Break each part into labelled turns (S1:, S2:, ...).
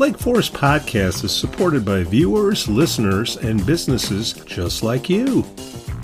S1: Lake Forest podcast is supported by viewers, listeners, and businesses just like you.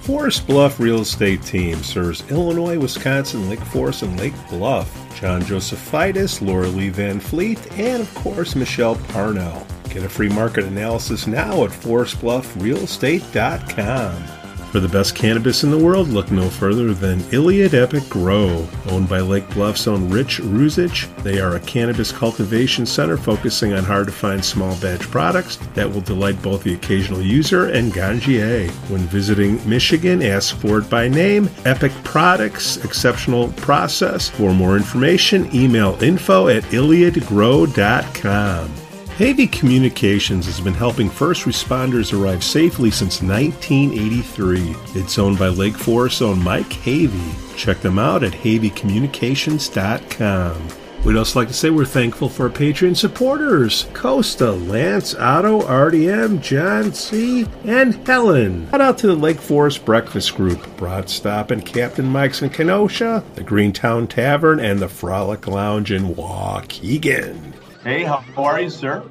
S1: Forest Bluff Real Estate Team serves Illinois, Wisconsin, Lake Forest, and Lake Bluff. John Josephitis, Laura Lee Van Fleet, and of course Michelle Parnell. Get a free market analysis now at forestbluffrealestate.com. For the best cannabis in the world, look no further than Iliad Epic Grow. Owned by Lake Bluff's own Rich Ruzich, they are a cannabis cultivation center focusing on hard to find small batch products that will delight both the occasional user and ganjier. When visiting Michigan, ask for it by name Epic Products, exceptional process. For more information, email info at iliadgrow.com. Havey Communications has been helping first responders arrive safely since 1983. It's owned by Lake Forest own Mike Havey. Check them out at HaveyCommunications.com. We'd also like to say we're thankful for our Patreon supporters Costa, Lance, Otto, RDM, John C., and Helen. Shout out to the Lake Forest Breakfast Group, Broad Stop and Captain Mike's in Kenosha, the Greentown Tavern, and the Frolic Lounge in Waukegan.
S2: Hey, how are you, sir?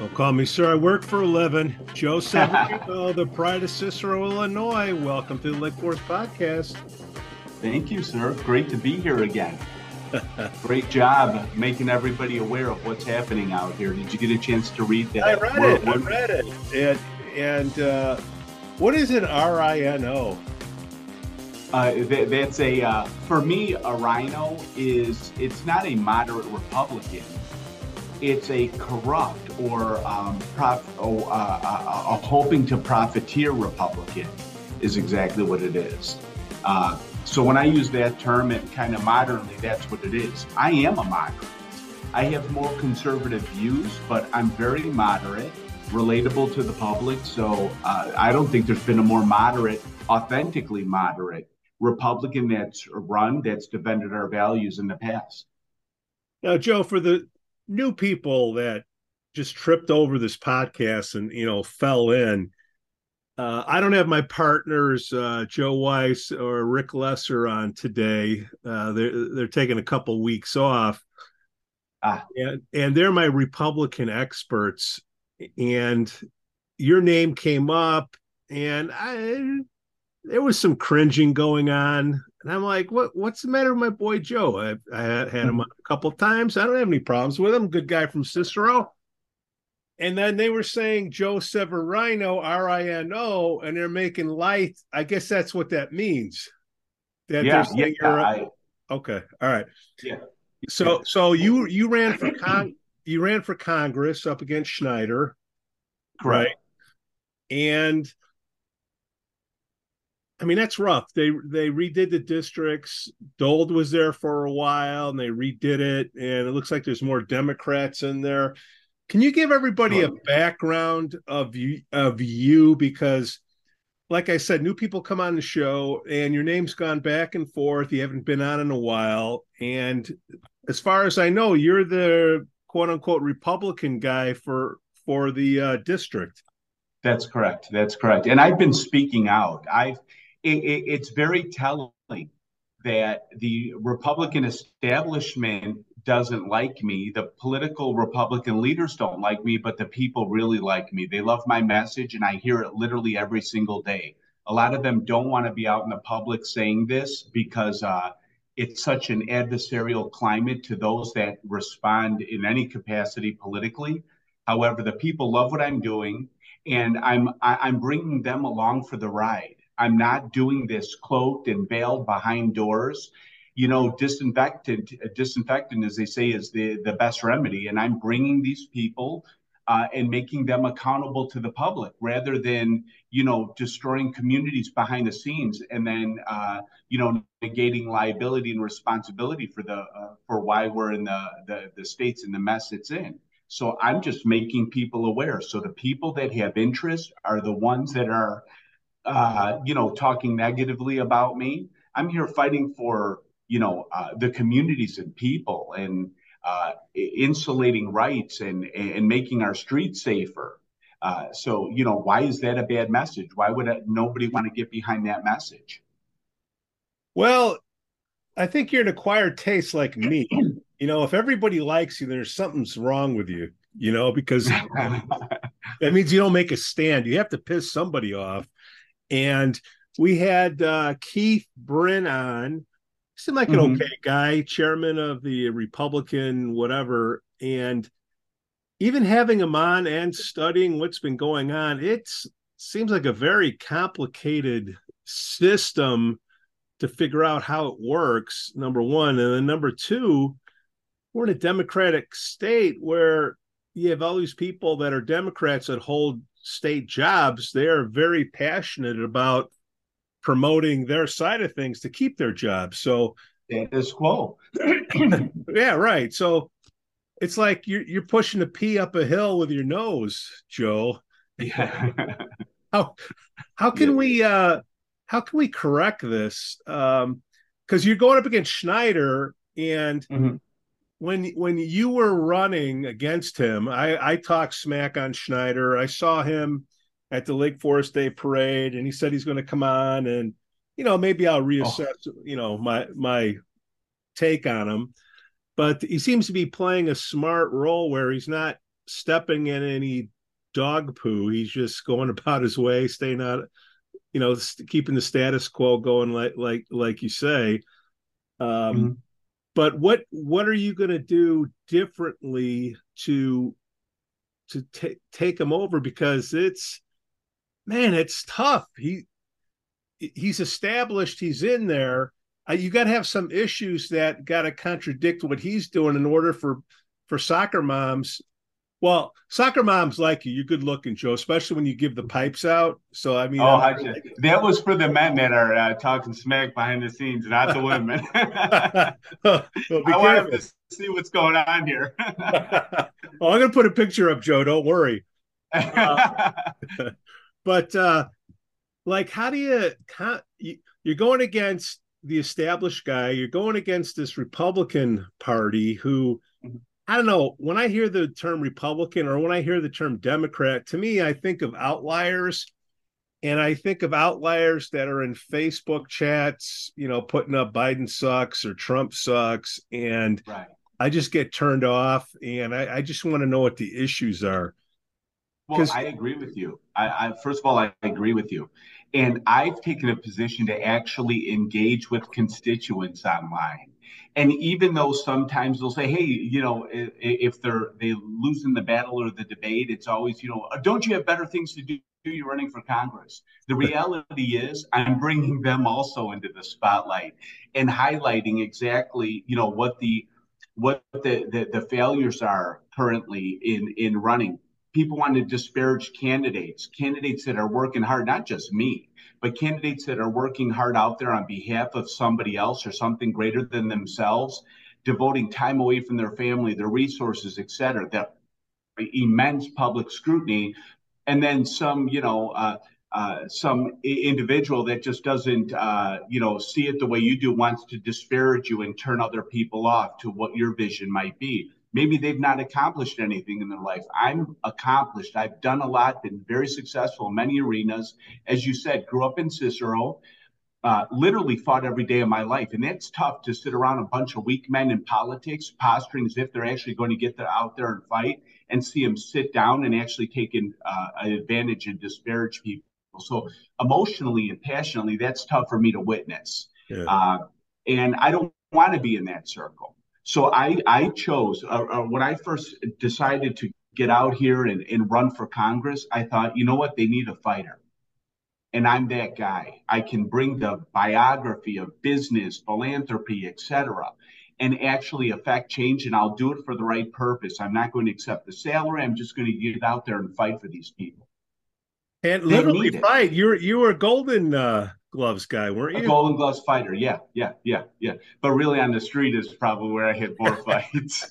S1: Don't call me sir. I work for a living. Joe Severino, the pride of Cicero, Illinois. Welcome to the Lake Forest Podcast.
S2: Thank you, sir. Great to be here again. Great job making everybody aware of what's happening out here. Did you get a chance to read that?
S1: I read it. I read it. And, and uh, what is an RINO?
S2: Uh, that, that's a uh, for me a rhino is it's not a moderate Republican it's a corrupt or um, prof, oh, uh, uh, a hoping to profiteer Republican is exactly what it is. Uh, so when I use that term, it kind of modernly, that's what it is. I am a moderate. I have more conservative views, but I'm very moderate, relatable to the public. So uh, I don't think there's been a more moderate, authentically moderate Republican that's run that's defended our values in the past.
S1: Now, Joe, for the new people that just tripped over this podcast and you know fell in. Uh, I don't have my partners uh, Joe Weiss or Rick Lesser on today. Uh, they're they're taking a couple weeks off, ah. and and they're my Republican experts. And your name came up, and I there was some cringing going on. And I'm like, what what's the matter with my boy Joe? I, I had him hmm. on a couple times. I don't have any problems with him. Good guy from Cicero. And then they were saying Joe Severino, R I N O, and they're making light. I guess that's what that means.
S2: That yeah, yeah, I,
S1: okay, all right.
S2: Yeah.
S1: So so you you ran for con you ran for Congress up against Schneider,
S2: right?
S1: And I mean, that's rough. They they redid the districts. Dold was there for a while, and they redid it, and it looks like there's more Democrats in there. Can you give everybody a background of you of you because, like I said, new people come on the show, and your name's gone back and forth. You haven't been on in a while, and as far as I know, you're the quote unquote Republican guy for for the uh, district.
S2: That's correct. That's correct. And I've been speaking out. I've it, it, it's very telling that the Republican establishment doesn't like me. The political Republican leaders don't like me, but the people really like me. They love my message, and I hear it literally every single day. A lot of them don't want to be out in the public saying this because uh, it's such an adversarial climate to those that respond in any capacity politically. However, the people love what I'm doing, and I'm I'm bringing them along for the ride. I'm not doing this cloaked and veiled behind doors. You know, disinfectant, disinfectant, as they say, is the, the best remedy. And I'm bringing these people uh, and making them accountable to the public rather than, you know, destroying communities behind the scenes and then, uh, you know, negating liability and responsibility for the uh, for why we're in the, the the states and the mess it's in. So I'm just making people aware. So the people that have interest are the ones that are, uh, you know, talking negatively about me. I'm here fighting for, you know, uh, the communities and people and uh, insulating rights and and making our streets safer. Uh, so you know, why is that a bad message? Why would nobody want to get behind that message?
S1: Well, I think you're an acquired taste like me. You know, if everybody likes you, there's something's wrong with you. You know, because that means you don't make a stand. You have to piss somebody off. And we had uh, Keith Brin on. Seemed like an mm-hmm. okay guy, chairman of the Republican, whatever. And even having him on and studying what's been going on, it seems like a very complicated system to figure out how it works. Number one, and then number two, we're in a democratic state where you have all these people that are Democrats that hold state jobs. They are very passionate about promoting their side of things to keep their jobs. So
S2: status quo.
S1: yeah, right. So it's like you're you're pushing a pee up a hill with your nose, Joe.
S2: Yeah.
S1: how how can yeah. we uh how can we correct this? Um because you're going up against Schneider and mm-hmm. When when you were running against him, I I talked smack on Schneider. I saw him at the Lake Forest Day parade and he said he's going to come on and you know maybe I'll reassess oh. you know my my take on him but he seems to be playing a smart role where he's not stepping in any dog poo. He's just going about his way, staying out, you know, keeping the status quo going, like like like you say. Um, mm-hmm. But what what are you going to do differently to to take take him over? Because it's man, it's tough. He he's established. He's in there uh, you got to have some issues that got to contradict what he's doing in order for for soccer moms. Well, soccer moms like you. You're good looking, Joe, especially when you give the pipes out. So I mean,
S2: oh, I like that was for the men that are uh, talking smack behind the scenes, not the women. well, I want to see what's going on here.
S1: well, I'm going to put a picture up, Joe. Don't worry. Uh, but uh, like, how do you? How, you you're going against the established guy. You're going against this Republican Party who, mm-hmm. I don't know, when I hear the term Republican or when I hear the term Democrat, to me, I think of outliers. And I think of outliers that are in Facebook chats, you know, putting up Biden sucks or Trump sucks. And right. I just get turned off. And I, I just want to know what the issues are.
S2: Well, I agree with you. I, I, first of all, I agree with you. And I've taken a position to actually engage with constituents online. And even though sometimes they'll say, "Hey, you know, if they're they lose in the battle or the debate, it's always, you know, uh, don't you have better things to do? You're running for Congress." The reality is, I'm bringing them also into the spotlight and highlighting exactly, you know, what the what the, the, the failures are currently in in running people want to disparage candidates, candidates that are working hard, not just me, but candidates that are working hard out there on behalf of somebody else or something greater than themselves, devoting time away from their family, their resources, et cetera, that immense public scrutiny. And then some, you know, uh, uh, some individual that just doesn't, uh, you know, see it the way you do, wants to disparage you and turn other people off to what your vision might be maybe they've not accomplished anything in their life. I'm accomplished. I've done a lot, been very successful in many arenas. As you said, grew up in Cicero, uh, literally fought every day of my life. And it's tough to sit around a bunch of weak men in politics, posturing as if they're actually going to get out there and fight, and see them sit down and actually take an, uh, advantage and disparage people. So emotionally and passionately, that's tough for me to witness. Yeah. Uh, and I don't want to be in that circle. So I, I chose, uh, uh, when I first decided to get out here and, and run for Congress, I thought, you know what, they need a fighter. And I'm that guy. I can bring the biography of business, philanthropy, etc., and actually affect change. And I'll do it for the right purpose. I'm not going to accept the salary. I'm just going to get out there and fight for these people.
S1: And literally fight. You're you were golden uh, Gloves guy, weren't you?
S2: A Golden Gloves fighter. Yeah, yeah, yeah, yeah. But really, on the street is probably where I hit more fights.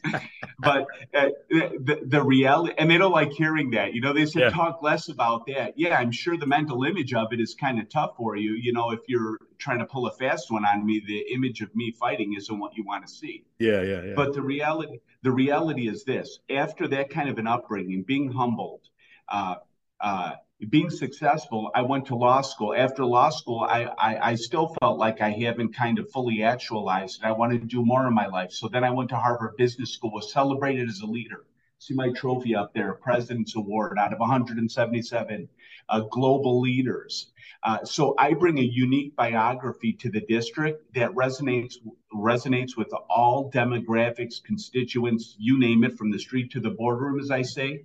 S2: but uh, the, the reality, and they don't like hearing that. You know, they said yeah. talk less about that. Yeah, I'm sure the mental image of it is kind of tough for you. You know, if you're trying to pull a fast one on me, the image of me fighting isn't what you want to see.
S1: Yeah, yeah, yeah.
S2: But the reality, the reality is this: after that kind of an upbringing, being humbled. Uh, uh, being successful, I went to law school. After law school, I, I, I, still felt like I haven't kind of fully actualized and I wanted to do more in my life. So then I went to Harvard Business School, was celebrated as a leader. See my trophy up there, President's Award out of 177 uh, global leaders. Uh, so I bring a unique biography to the district that resonates resonates with all demographics, constituents, you name it, from the street to the boardroom, as I say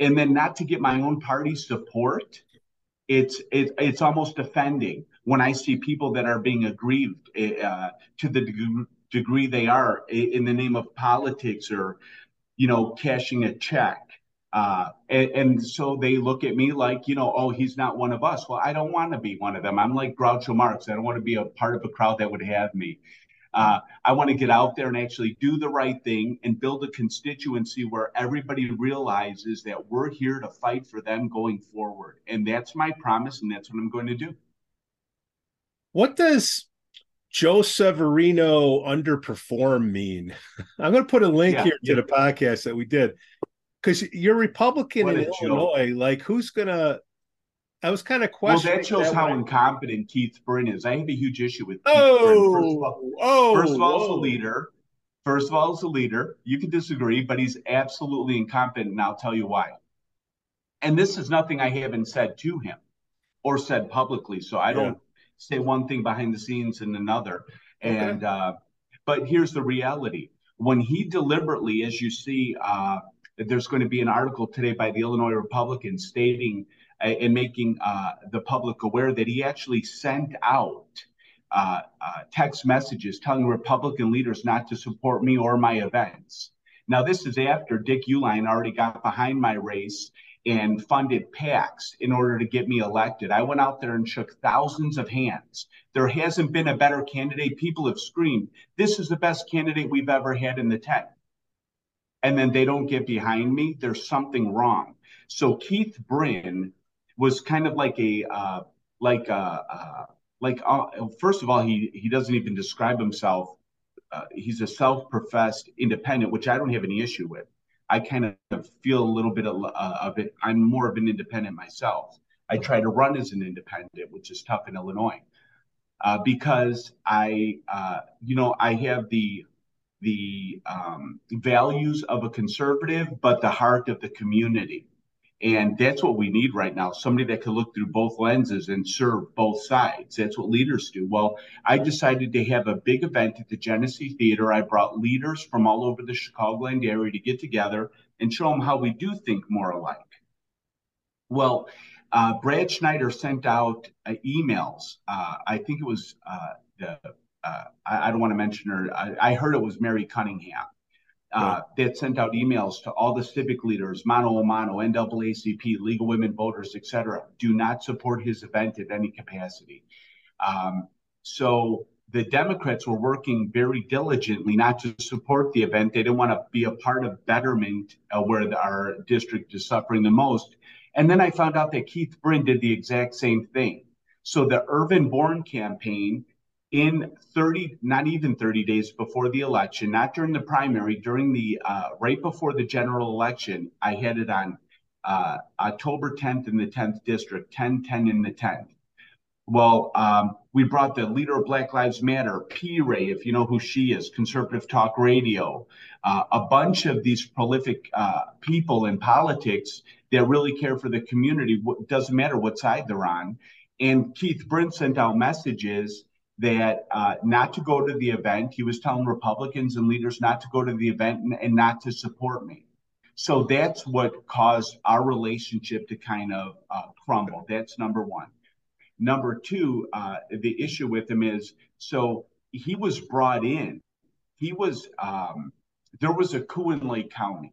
S2: and then not to get my own party support it's it, it's almost offending when i see people that are being aggrieved uh, to the deg- degree they are in the name of politics or you know cashing a check uh, and, and, so they look at me like, you know, oh, he's not one of us. Well, I don't want to be one of them. I'm like Groucho Marx. I don't want to be a part of a crowd that would have me. Uh, I want to get out there and actually do the right thing and build a constituency where everybody realizes that we're here to fight for them going forward. And that's my promise, and that's what I'm going to do.
S1: What does Joe Severino underperform mean? I'm going to put a link yeah, here to the podcast that we did because you're Republican what in Illinois. Joke. Like, who's going to I was kind of questioning.
S2: Well, that shows that how way. incompetent Keith Brin is. I have a huge issue with Keith
S1: oh, First of all, oh,
S2: first of all, as a leader. First of all, as a leader, you can disagree, but he's absolutely incompetent, and I'll tell you why. And this is nothing I haven't said to him or said publicly, so I don't say one thing behind the scenes and another. Okay. And uh, but here's the reality: when he deliberately, as you see, uh, there's going to be an article today by the Illinois Republican stating and making uh, the public aware that he actually sent out uh, uh, text messages telling Republican leaders not to support me or my events. Now, this is after Dick Uihlein already got behind my race and funded PACs in order to get me elected. I went out there and shook thousands of hands. There hasn't been a better candidate. People have screamed, This is the best candidate we've ever had in the tent. And then they don't get behind me. There's something wrong. So Keith Brin was kind of like a uh, like a, uh, uh, like uh, first of all he he doesn't even describe himself. Uh, he's a self-professed independent, which I don't have any issue with. I kind of feel a little bit of, uh, of it. I'm more of an independent myself. I try to run as an independent, which is tough in Illinois, because I, uh, you know, I have the the um, values of a conservative, but the heart of the community. And that's what we need right now somebody that can look through both lenses and serve both sides. That's what leaders do. Well, I decided to have a big event at the Genesee Theater. I brought leaders from all over the Chicagoland area to get together and show them how we do think more alike. Well, uh, Brad Schneider sent out uh, emails. Uh, I think it was uh, the, uh, I, I, don't want to mention her. I, I heard it was Mary Cunningham uh, they sent out emails to all the civic leaders, Mano a mano, NAACP, of Women Voters, etc. Do not support his event at any capacity. Um, so the Democrats were working very diligently not to support the event. They didn't want to be a part of betterment uh, where the, our district is suffering the most. And then I found out that Keith Brin did the exact same thing. So the Irvin Bourne campaign in 30, not even 30 days before the election, not during the primary, during the uh, right before the general election, I had it on uh, October 10th in the 10th district, 10 10 in the 10th. Well, um, we brought the leader of Black Lives Matter, P. Ray, if you know who she is, Conservative Talk Radio, uh, a bunch of these prolific uh, people in politics that really care for the community. It doesn't matter what side they're on. And Keith Brin sent out messages that uh, not to go to the event. He was telling Republicans and leaders not to go to the event and, and not to support me. So that's what caused our relationship to kind of uh, crumble. That's number one. Number two, uh, the issue with him is so he was brought in. He was um, there was a coup in Lake County.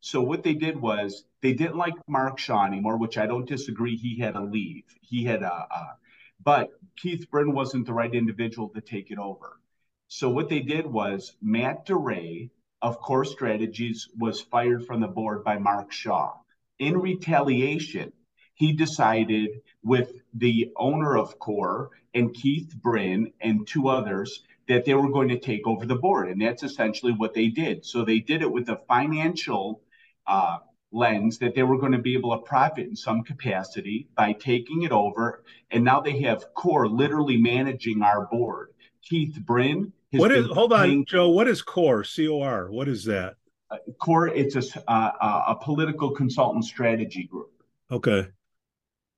S2: So what they did was they didn't like Mark Shaw anymore, which I don't disagree. He had to leave. He had a, a but Keith Brin wasn't the right individual to take it over. So what they did was Matt DeRay of Core Strategies was fired from the board by Mark Shaw. In retaliation, he decided with the owner of Core and Keith Brin and two others that they were going to take over the board. And that's essentially what they did. So they did it with a financial uh, lens that they were going to be able to profit in some capacity by taking it over. And now they have Core literally managing our board. Keith Brin.
S1: What is, hold on, Joe, what is Core, C O R? What is that?
S2: Uh, Core, it's a, uh, a political consultant strategy group.
S1: Okay.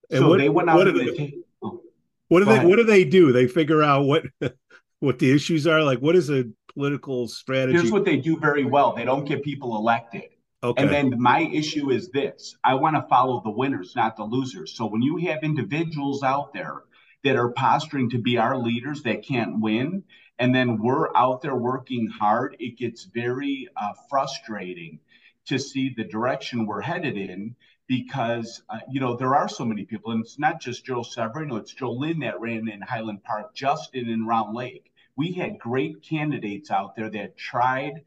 S2: And so what, they went out. What, do
S1: they, oh, what do they? What do they do? They figure out what what the issues are. Like, what is a political strategy?
S2: Here's what they do very well. They don't get people elected. Okay. And then my issue is this: I want to follow the winners, not the losers. So when you have individuals out there that are posturing to be our leaders that can't win, and then we're out there working hard, it gets very uh, frustrating to see the direction we're headed in because uh, you know there are so many people, and it's not just Joe Severino, it's Joe Lynn that ran in Highland Park, Justin in Round Lake. We had great candidates out there that tried,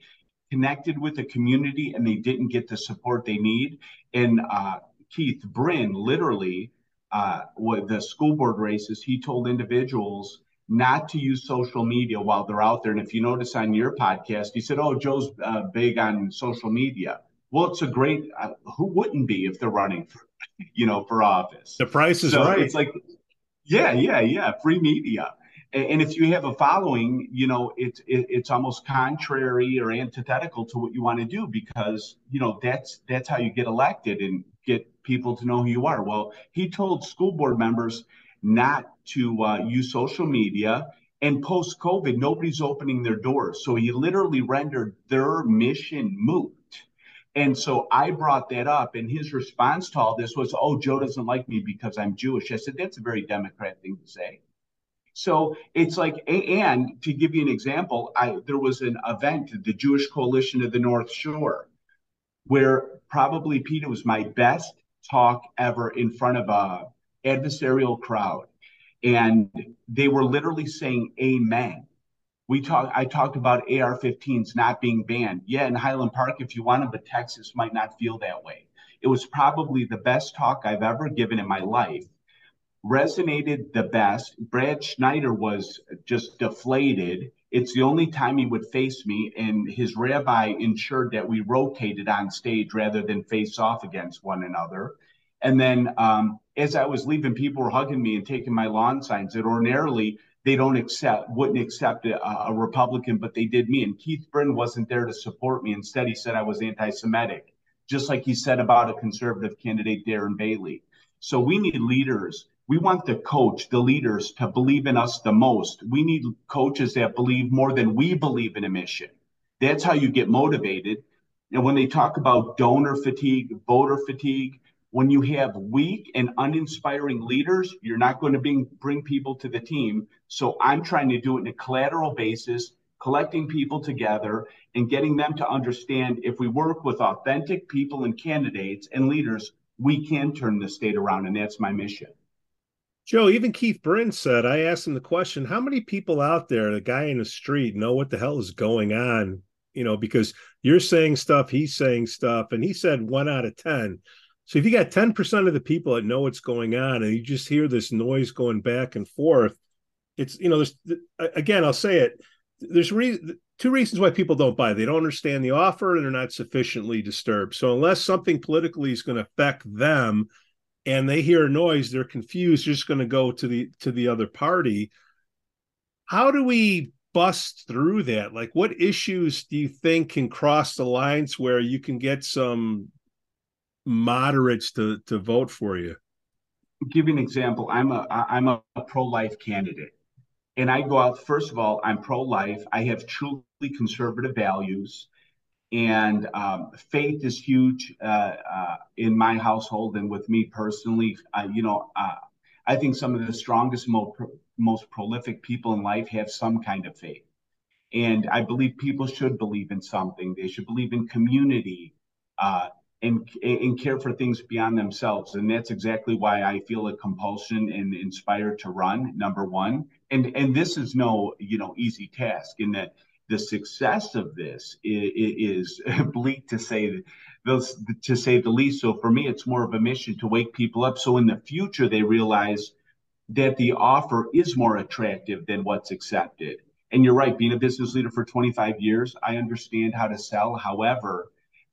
S2: connected with the community, and they didn't get the support they need. And uh, Keith Brin, literally, uh, with the school board races, he told individuals not to use social media while they're out there. And if you notice on your podcast, he said, "Oh, Joe's uh, big on social media." Well, it's a great. Uh, who wouldn't be if they're running, for, you know, for office?
S1: The price is so right.
S2: It's like, yeah, yeah, yeah, free media. And, if you have a following, you know, it's it, it's almost contrary or antithetical to what you want to do because you know that's that's how you get elected and get people to know who you are. Well, he told school board members not to uh, use social media. And post COVID, nobody's opening their doors. So he literally rendered their mission moot and so I brought that up, and his response to all this was, Oh, Joe doesn't like me because I'm Jewish. I said, That's a very Democrat thing to say. So it's like, and to give you an example, I, there was an event, the Jewish Coalition of the North Shore, where probably Peter was my best talk ever in front of a adversarial crowd. And they were literally saying amen we talk I talked about AR-15s not being banned. Yeah, in Highland Park, if you want them, but Texas might not feel that way. It was probably the best talk I've ever given in my life. Resonated the best. Brad Schneider was just deflated. It's the only time he would face me, and his rabbi ensured that we rotated on stage rather than face off against one another. And then um, as I was leaving, people were hugging me and taking my lawn signs that ordinarily they don't accept wouldn't accept a, a, Republican, but they did me. And Keith Brin wasn't there to support me. Instead, he said I was anti-Semitic, just like he said about a conservative candidate, Darren Bailey. So we need leaders. We want the coach, the leaders, to believe in us the most. We need coaches that believe more than we believe in a mission. That's how you get motivated. And when they talk about donor fatigue, voter fatigue, when you have weak and uninspiring leaders, you're not going to bring, bring people to the team. So I'm trying to do it in a collateral basis, collecting people together and getting them to understand if we work with authentic people and candidates and leaders, we can turn the state around. And that's my mission.
S1: Joe, even Keith Brin said, I asked him the question, how many people out there, the guy in the street, know what the hell is going on? You know, because you're saying stuff, he's saying stuff, and he said one out of 10 so if you got 10% of the people that know what's going on and you just hear this noise going back and forth, it's, you know, there's, again, I'll say it, there's re- two reasons why people don't buy. They don't understand the offer and they're not sufficiently disturbed. So unless something politically is going to affect them and they hear a noise, they're confused, they're just going to go to the, to the other party. How do we bust through that? Like what issues do you think can cross the lines where you can get some moderates to to vote for you?
S2: Give you an example. I'm a I'm a, a pro life candidate, and I go out. First of all, I'm pro life. I have truly conservative values, and um, faith is huge uh, uh, in my household and with me personally. You know, uh, I think some of the strongest, most most prolific people in life have some kind of faith. And I believe people should believe in something. They should believe in community. Uh, and and care for things beyond themselves and that's exactly why i feel a compulsion and inspired to run number one and and this is no you know easy task in that the success of this is, is bleak to say to say the least so for me it's more of a mission to wake people up so in the future they realize that the offer is more attractive than what's accepted and you're right being a business leader for 25 years i understand how to sell however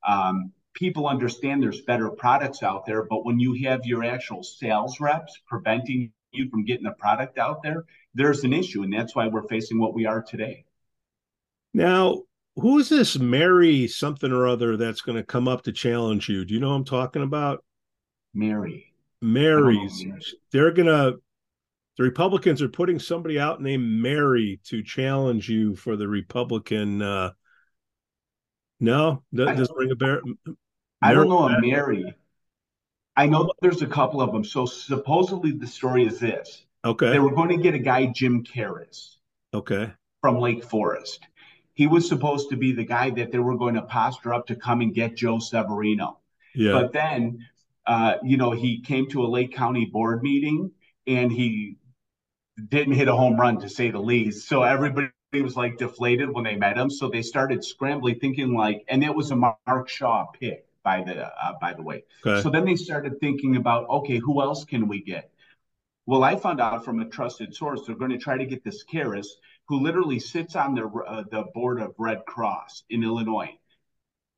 S2: um, people understand there's better products out there, but when you have your actual sales reps preventing you from getting the product out there, there's an issue. And that's why we're facing what we are today.
S1: Now, who's this Mary something or other that's going to come up to challenge you? Do you know I'm talking about?
S2: Mary.
S1: Mary's. They're going to, the Republicans are putting somebody out named Mary to challenge you for the Republican. Uh, no, does, does ring a bell?
S2: I don't know a Mary. I know there's a couple of them. So supposedly the story is this.
S1: Okay.
S2: They were going to get a guy, Jim Karras.
S1: Okay.
S2: From Lake Forest. He was supposed to be the guy that they were going to posture up to come and get Joe Severino.
S1: Yeah.
S2: But then, uh, you know, he came to a Lake County board meeting and he didn't hit a home run to say the least. So everybody was like deflated when they met him. So they started scrambling, thinking like, and it was a Mark Shaw pick by the uh, by the way. Okay. So then they started thinking about, okay, who else can we get? Well, I found out from a trusted source they're going to try to get this Karras, who literally sits on the uh, the board of Red Cross in Illinois.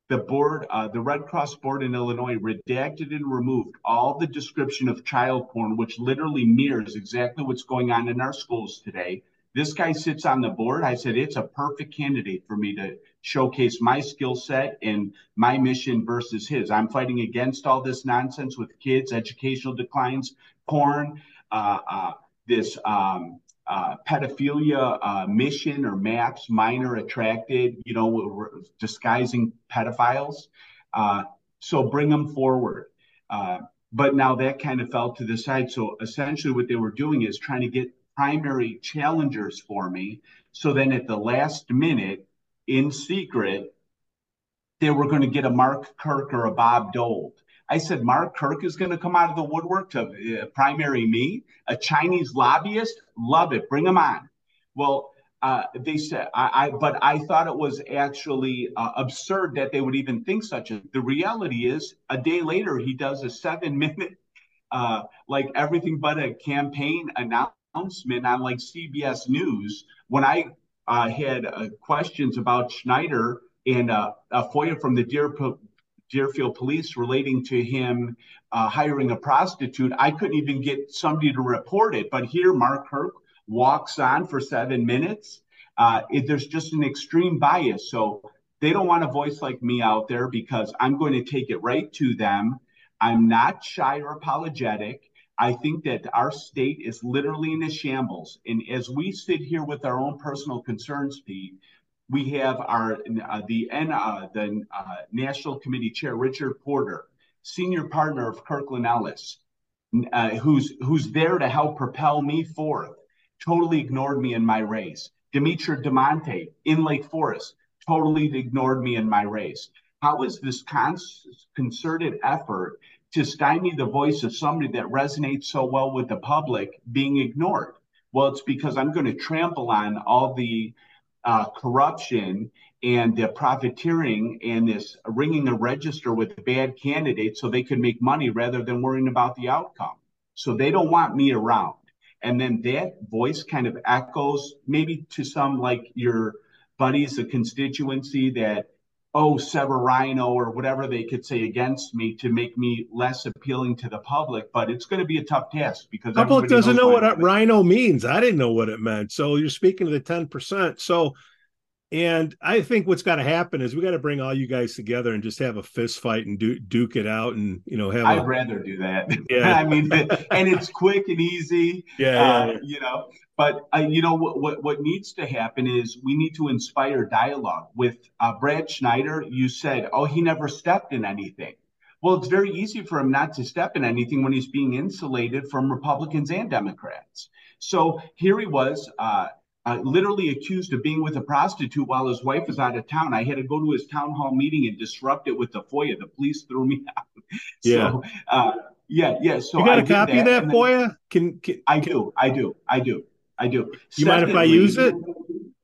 S2: The board, uh, the Red Cross board in Illinois, redacted and removed all the description of child porn, which literally mirrors exactly what's going on in our schools today. This guy sits on the board. I said it's a perfect candidate for me to showcase my skill set and my mission versus his. I'm fighting against all this nonsense with kids, educational declines, porn, uh, uh, this um, uh, pedophilia uh, mission or maps, minor attracted, you know, disguising pedophiles. Uh, so bring them forward. Uh, but now that kind of fell to the side. So essentially, what they were doing is trying to get primary challengers for me. So then at the last minute, in secret, they were going to get a Mark Kirk or a Bob Dold. I said, Mark Kirk is going to come out of the woodwork to uh, primary me, a Chinese lobbyist. Love it. Bring him on. Well, uh, they said, I, I, but I thought it was actually uh, absurd that they would even think such a. The reality is, a day later, he does a seven minute, uh, like everything but a campaign announcement on like CBS News. When I uh, had uh, questions about Schneider and a FOIA from the Deer, Deerfield Police relating to him uh, hiring a prostitute. I couldn't even get somebody to report it. But here, Mark Kirk walks on for seven minutes. Uh, it, there's just an extreme bias. So they don't want a voice like me out there because I'm going to take it right to them. I'm not shy or apologetic. I think that our state is literally in a shambles. And as we sit here with our own personal concerns, Pete, we have our uh, the uh, the uh, National Committee Chair Richard Porter, senior partner of Kirkland Ellis, uh, who's who's there to help propel me forth. Totally ignored me in my race. Dimitri Demonte in Lake Forest totally ignored me in my race. How is this concerted effort to stymie the voice of somebody that resonates so well with the public being ignored? Well, it's because I'm going to trample on all the uh, corruption and the profiteering and this ringing the register with bad candidates so they could make money rather than worrying about the outcome. So they don't want me around. And then that voice kind of echoes maybe to some like your buddies, a constituency that oh, sever rhino or whatever they could say against me to make me less appealing to the public. But it's going to be a tough task because the
S1: public doesn't know what rhino means. I didn't know what it meant. So you're speaking to the 10%. So, and I think what's got to happen is we got to bring all you guys together and just have a fist fight and do, duke it out and you know have.
S2: I'd
S1: a,
S2: rather do that. Yeah, I mean, and it's quick and easy.
S1: Yeah, uh, yeah.
S2: you know. But uh, you know what, what, what needs to happen is we need to inspire dialogue with uh, Brad Schneider. You said, oh, he never stepped in anything. Well, it's very easy for him not to step in anything when he's being insulated from Republicans and Democrats. So here he was. Uh, literally accused of being with a prostitute while his wife was out of town. I had to go to his town hall meeting and disrupt it with the FOIA. The police threw me out.
S1: Yeah.
S2: So, uh, yeah, yeah. So
S1: you got
S2: I
S1: a copy of that FOIA? Can, can
S2: I do? I do. I do. I do.
S1: You mind if I use it?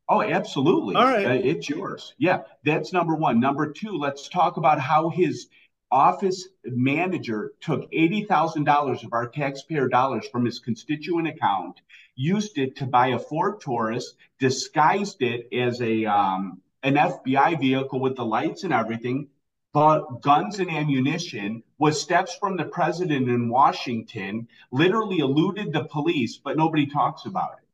S2: Oh, absolutely.
S1: All right.
S2: Uh, it's yours. Yeah, that's number one. Number two, let's talk about how his office manager took $80,000 of our taxpayer dollars from his constituent account, used it to buy a Ford Taurus, disguised it as a um, an FBI vehicle with the lights and everything, bought guns and ammunition, was steps from the president in Washington, literally eluded the police, but nobody talks about it.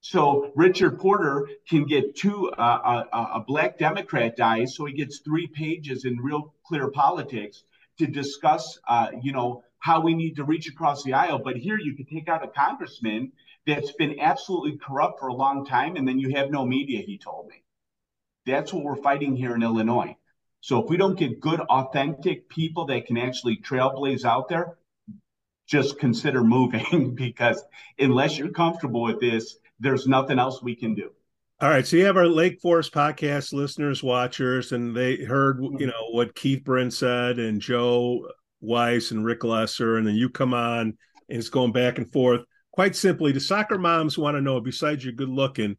S2: So Richard Porter can get two uh, a, a, black Democrat dies, so he gets three pages in real clear politics to discuss, uh, you know, how we need to reach across the aisle. But here you can take out a congressman that's been absolutely corrupt for a long time, and then you have no media. He told me. That's what we're fighting here in Illinois. So if we don't get good, authentic people that can actually trailblaze out there, just consider moving because unless you're comfortable with this, there's nothing else we can do.
S1: All right. So you have our Lake Forest podcast listeners, watchers, and they heard, you mm-hmm. know, what Keith Brin said and Joe Weiss and Rick Lesser. And then you come on and it's going back and forth. Quite simply, the soccer moms want to know, besides you're good looking,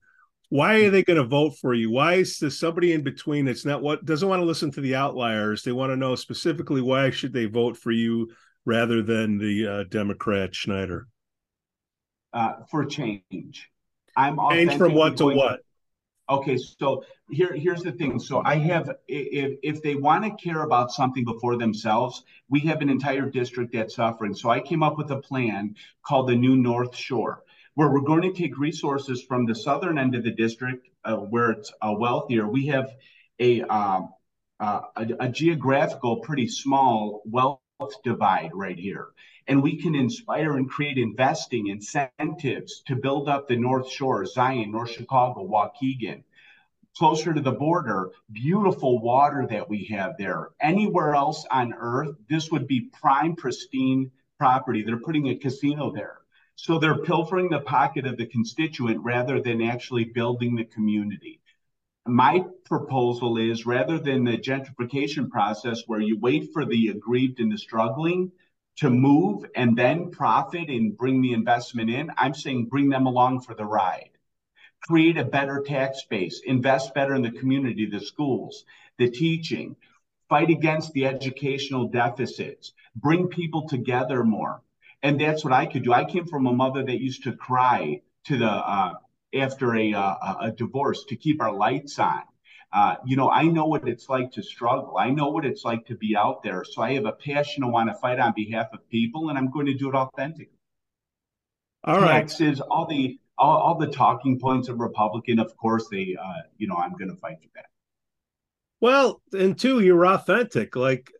S1: why are they going to vote for you? Why is there somebody in between that's not what doesn't want to listen to the outliers? They want to know specifically why should they vote for you rather than the uh, Democrat Schneider?
S2: Uh, for change I'm
S1: change from what to what?
S2: Okay, so here here's the thing. So I have if if they want to care about something before themselves, we have an entire district that's suffering. So I came up with a plan called the New North Shore, where we're going to take resources from the southern end of the district, uh, where it's uh, wealthier. We have a, um, uh, a a geographical pretty small wealth divide right here and we can inspire and create investing incentives to build up the North Shore, Zion, North Chicago, Waukegan, closer to the border, beautiful water that we have there. Anywhere else on earth, this would be prime, pristine property. They're putting a casino there. So they're pilfering the pocket of the constituent rather than actually building the community. My proposal is rather than the gentrification process where you wait for the aggrieved and the struggling, to move and then profit and bring the investment in. I'm saying bring them along for the ride. Create a better tax base, invest better in the community, the schools, the teaching, fight against the educational deficits, bring people together more. And that's what I could do. I came from a mother that used to cry to the uh, after a, uh, a divorce to keep our lights on uh, you know, I know what it's like to struggle. I know what it's like to be out there. So I have a passion to want to fight on behalf of people, and I'm going to do it authentically.
S1: All right.
S2: Taxes, all the all, all the talking points of Republican, of course, they, uh, you know, I'm going to fight for that.
S1: Well, and two, you're authentic. Like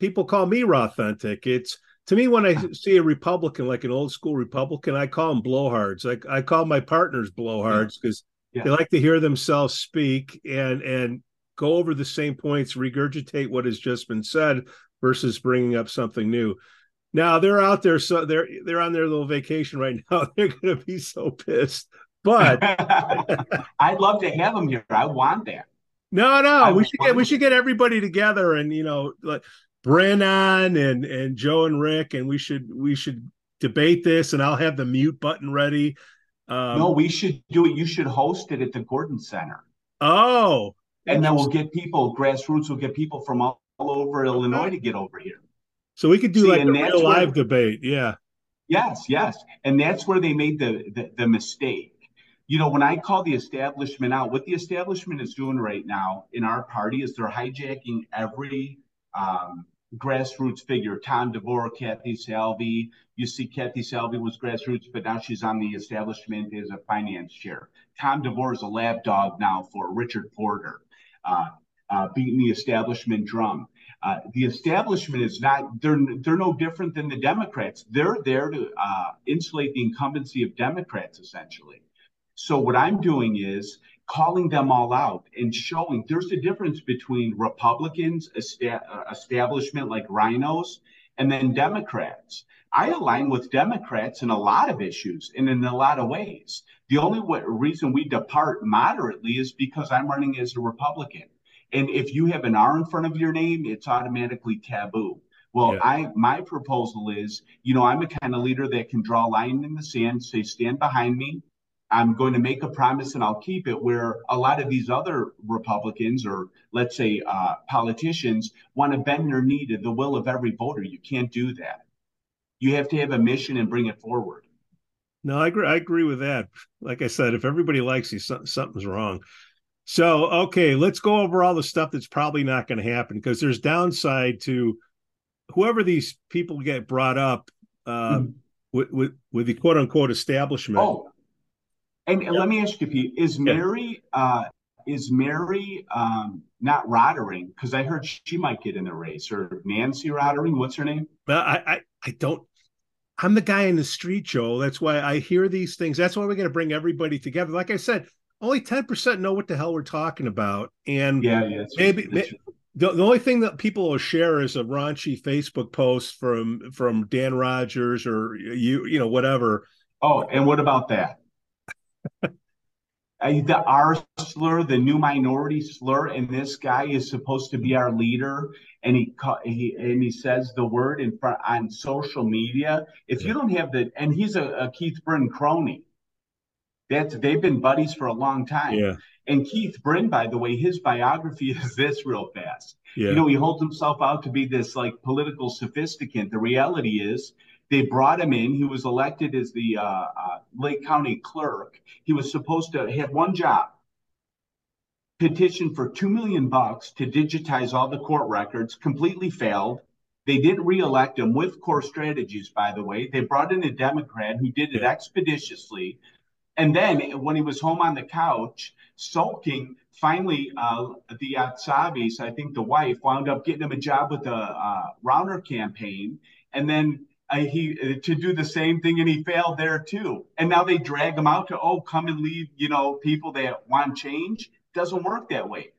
S1: people call me authentic. It's to me when I see a Republican, like an old school Republican, I call them blowhards. Like I call my partners blowhards because. Yeah. They like to hear themselves speak and and go over the same points, regurgitate what has just been said versus bringing up something new. Now they're out there, so they're they're on their little vacation right now. They're going to be so pissed, but
S2: I'd love to have them here. I want that.
S1: No, no, I we should get we should get everybody together and you know like Brennan and and Joe and Rick and we should we should debate this and I'll have the mute button ready
S2: um, no, we should do it. You should host it at the Gorton Center.
S1: Oh,
S2: and then we'll get people, grassroots will get people from all, all over Illinois to get over here.
S1: So we could do See, like a real live debate. Yeah.
S2: Yes, yes. And that's where they made the, the, the mistake. You know, when I call the establishment out, what the establishment is doing right now in our party is they're hijacking every um, grassroots figure. Tom DeVore, Kathy Salvi. You see, Kathy Salvi was grassroots, but now she's on the establishment as a finance chair. Tom DeVore is a lab dog now for Richard Porter, uh, uh, beating the establishment drum. Uh, the establishment is not, they're, they're no different than the Democrats. They're there to uh, insulate the incumbency of Democrats, essentially. So what I'm doing is calling them all out and showing there's a difference between Republicans, esta- uh, establishment like rhinos, and then Democrats. I align with Democrats in a lot of issues and in a lot of ways. The only reason we depart moderately is because I'm running as a Republican. And if you have an R in front of your name, it's automatically taboo. Well, yeah. I my proposal is, you know, I'm a kind of leader that can draw a line in the sand, say, stand behind me. I'm going to make a promise and I'll keep it. Where a lot of these other Republicans or let's say uh, politicians want to bend their knee to the will of every voter. You can't do that. You have to have a mission and bring it forward.
S1: No, I agree. I agree with that. Like I said, if everybody likes you, something's wrong. So, okay, let's go over all the stuff that's probably not going to happen because there's downside to whoever these people get brought up uh, mm. with, with, with the quote unquote establishment.
S2: Oh, and, yep. let me ask you, Pete, is Mary uh, is Mary um, not Rotering? Because I heard she might get in the race, or Nancy Rotering. What's her name?
S1: I, I I don't. I'm the guy in the street, Joe. That's why I hear these things. That's why we're going to bring everybody together. Like I said, only 10% know what the hell we're talking about. And
S2: yeah, yeah
S1: maybe, maybe the, the only thing that people will share is a raunchy Facebook post from from Dan Rogers or you you know whatever.
S2: Oh, and what about that? the R slur, the new minority slur, and this guy is supposed to be our leader, and he he and he says the word in front on social media. If you don't have the, and he's a, a Keith Brin crony. That's they've been buddies for a long time.
S1: Yeah.
S2: And Keith Brin, by the way, his biography is this real fast.
S1: Yeah.
S2: You know, he holds himself out to be this like political sophisticant. The reality is they brought him in. He was elected as the uh, uh, Lake County clerk. He was supposed to have one job petition for two million bucks to digitize all the court records, completely failed. They didn't reelect him with core strategies, by the way. They brought in a Democrat who did it expeditiously. And then when he was home on the couch, sulking, finally, uh, the Atsabis, I think the wife, wound up getting him a job with the uh, Rauner campaign. And then uh, he to do the same thing, and he failed there too. And now they drag him out to, oh, come and leave, you know, people that want change. Doesn't work that way.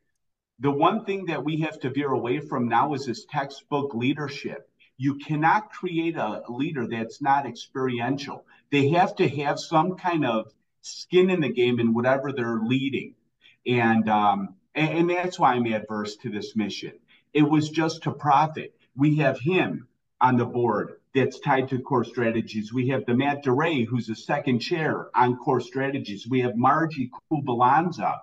S2: The one thing that we have to veer away from now is this textbook leadership. You cannot create a leader that's not experiential. They have to have some kind of skin in the game in whatever they're leading. And, um, and, and that's why I'm adverse to this mission. It was just to profit. We have him on the board that's tied to core strategies. We have the Matt DeRay, who's the second chair on core strategies. We have Margie Kubalanza,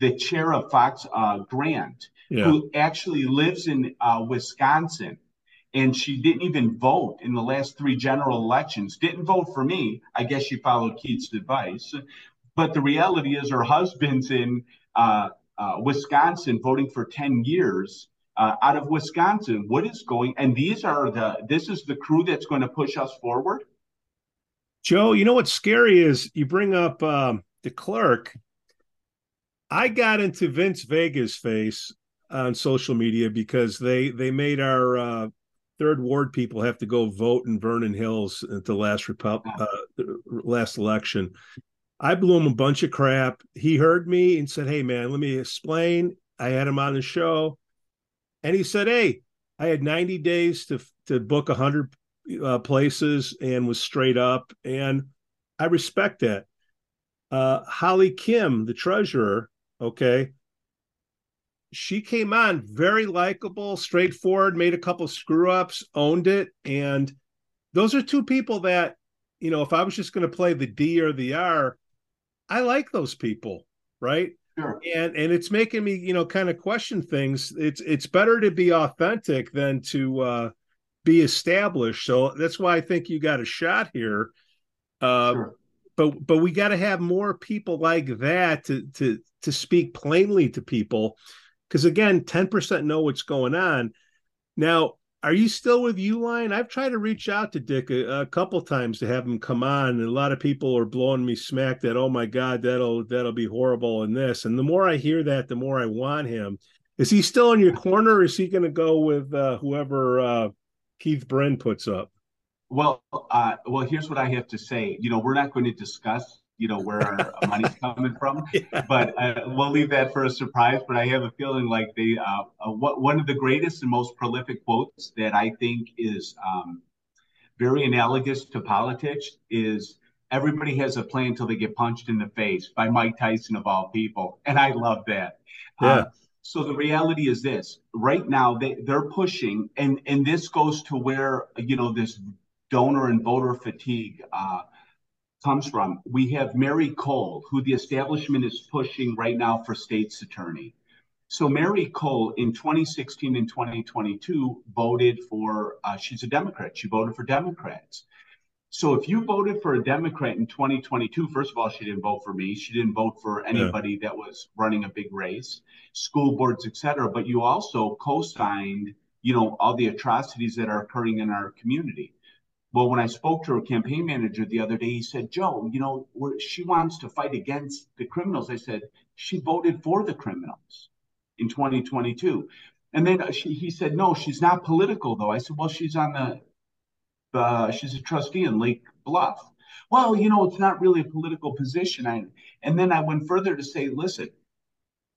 S2: the chair of Fox uh, Grant, yeah. who actually lives in uh, Wisconsin and she didn't even vote in the last three general elections. Didn't vote for me. I guess she followed Keith's advice. But the reality is, her husband's in uh, uh, Wisconsin voting for 10 years uh, out of Wisconsin. What is going? And these are the. This is the crew that's going to push us forward.
S1: Joe, you know what's scary is you bring up um, the clerk. I got into Vince Vega's face on social media because they they made our uh, third ward people have to go vote in Vernon Hills at the last Repub- uh, last election. I blew him a bunch of crap. He heard me and said, "Hey, man, let me explain." I had him on the show, and he said, "Hey, I had 90 days to to book 100 uh, places and was straight up, and I respect that." Uh, Holly Kim, the treasurer, okay, she came on very likable, straightforward, made a couple screw ups, owned it. And those are two people that, you know, if I was just going to play the D or the R, I like those people, right?
S2: Sure.
S1: And and it's making me, you know, kind of question things. It's it's better to be authentic than to uh be established. So that's why I think you got a shot here. Uh sure. but but we got to have more people like that to to to speak plainly to people because again, 10% know what's going on. Now, are you still with Uline? I've tried to reach out to Dick a, a, couple times to have him come on, and a lot of people are blowing me smack that oh my god, that'll that'll be horrible in this. And the more I hear that, the more I want him. Is he still in your corner, or is he going to go with uh, whoever uh, Keith Brin puts up?
S2: Well, uh, well, here's what I have to say. You know, we're not going to discuss you know where our money's coming from. Yeah. But uh, we'll leave that for a surprise. But I have a feeling like they uh, uh, what, one of the greatest and most prolific quotes that I think is um, very analogous to politics is everybody has a plan until they get punched in the face by Mike Tyson of all people, and I love that.
S1: Yeah. Uh,
S2: so the reality is this: right now they they're pushing, and and this goes to where you know this donor and voter fatigue uh, comes from. We have Mary Cole, who the establishment is pushing right now for state's attorney. So Mary Cole in 2016 and 2022 voted for. Uh, she's a Democrat. She voted for Democrats. So if you voted for a Democrat in 2022, first of all, she didn't vote for me. She didn't vote for anybody yeah. that was running a big race, school boards, et cetera. But you also co-signed, you know, all the atrocities that are occurring in our community. Well, when I spoke to her campaign manager the other day, he said, Joe, you know, she wants to fight against the criminals. I said, she voted for the criminals in 2022. And then she, he said, no, she's not political, though. I said, well, she's on the uh, she's a trustee in Lake Bluff. Well, you know, it's not really a political position. I, and then I went further to say, listen,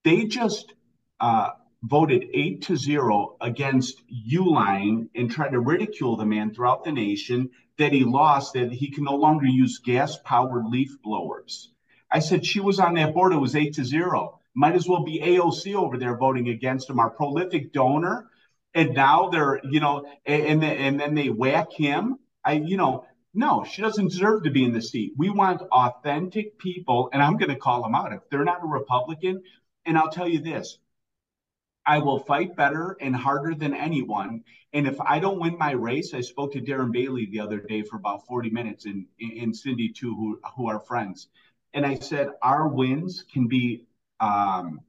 S2: they just uh, voted eight to zero against Uline and tried to ridicule the man throughout the nation that he lost, that he can no longer use gas powered leaf blowers. I said, she was on that board. It was eight to zero. Might as well be AOC over there voting against him, our prolific donor and now they're you know and and then they whack him i you know no she doesn't deserve to be in the seat we want authentic people and i'm going to call them out if they're not a republican and i'll tell you this i will fight better and harder than anyone and if i don't win my race i spoke to darren bailey the other day for about 40 minutes and and cindy too who who are friends and i said our wins can be um,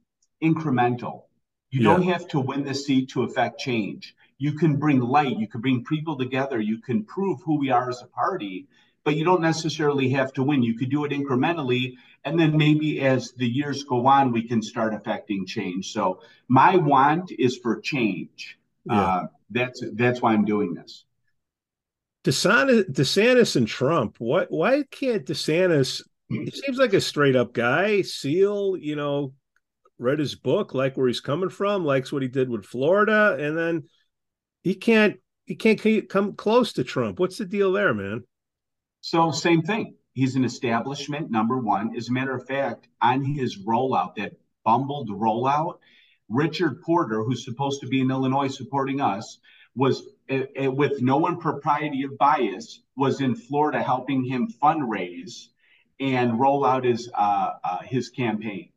S2: incremental you yeah. don't have to win the seat to affect change. You can bring light, you can bring people together, you can prove who we are as a party, but you don't necessarily have to win. You could do it incrementally. And then maybe as the years go on, we can start affecting change. So my want is for change. Yeah. Uh, that's that's why I'm doing this.
S1: DeSantis, DeSantis and Trump. What? Why can't DeSantis? He seems like a straight up guy. Seal, you know, read his book, like where he's coming from, likes what he did with Florida, and then he can't he can't come close to Trump. What's the deal there, man?
S2: So same thing. He's an establishment number one. As a matter of fact, on his rollout, that bumbled rollout, Richard Porter, who's supposed to be in Illinois supporting us, was uh, with no impropriety of bias, was in Florida helping him fundraise and roll out his uh, uh, his campaign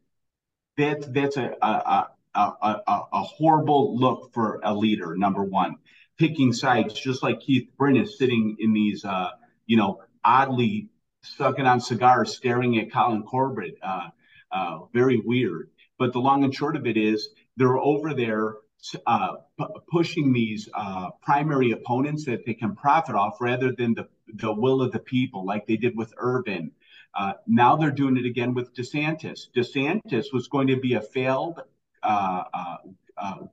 S2: that that's a a, a, a, a horrible look for a leader. Number one, picking sides, just like Keith Brin is sitting in these, uh, you know, oddly sucking on cigars, staring at Colin Corbett. Uh, uh, very weird. But the long and short of it is, they're over there uh, p- pushing these uh, primary opponents that they can profit off rather than the, the will of the people, like they did with Irvin. uh, now they're doing it again with DeSantis. DeSantis was going to be a failed uh,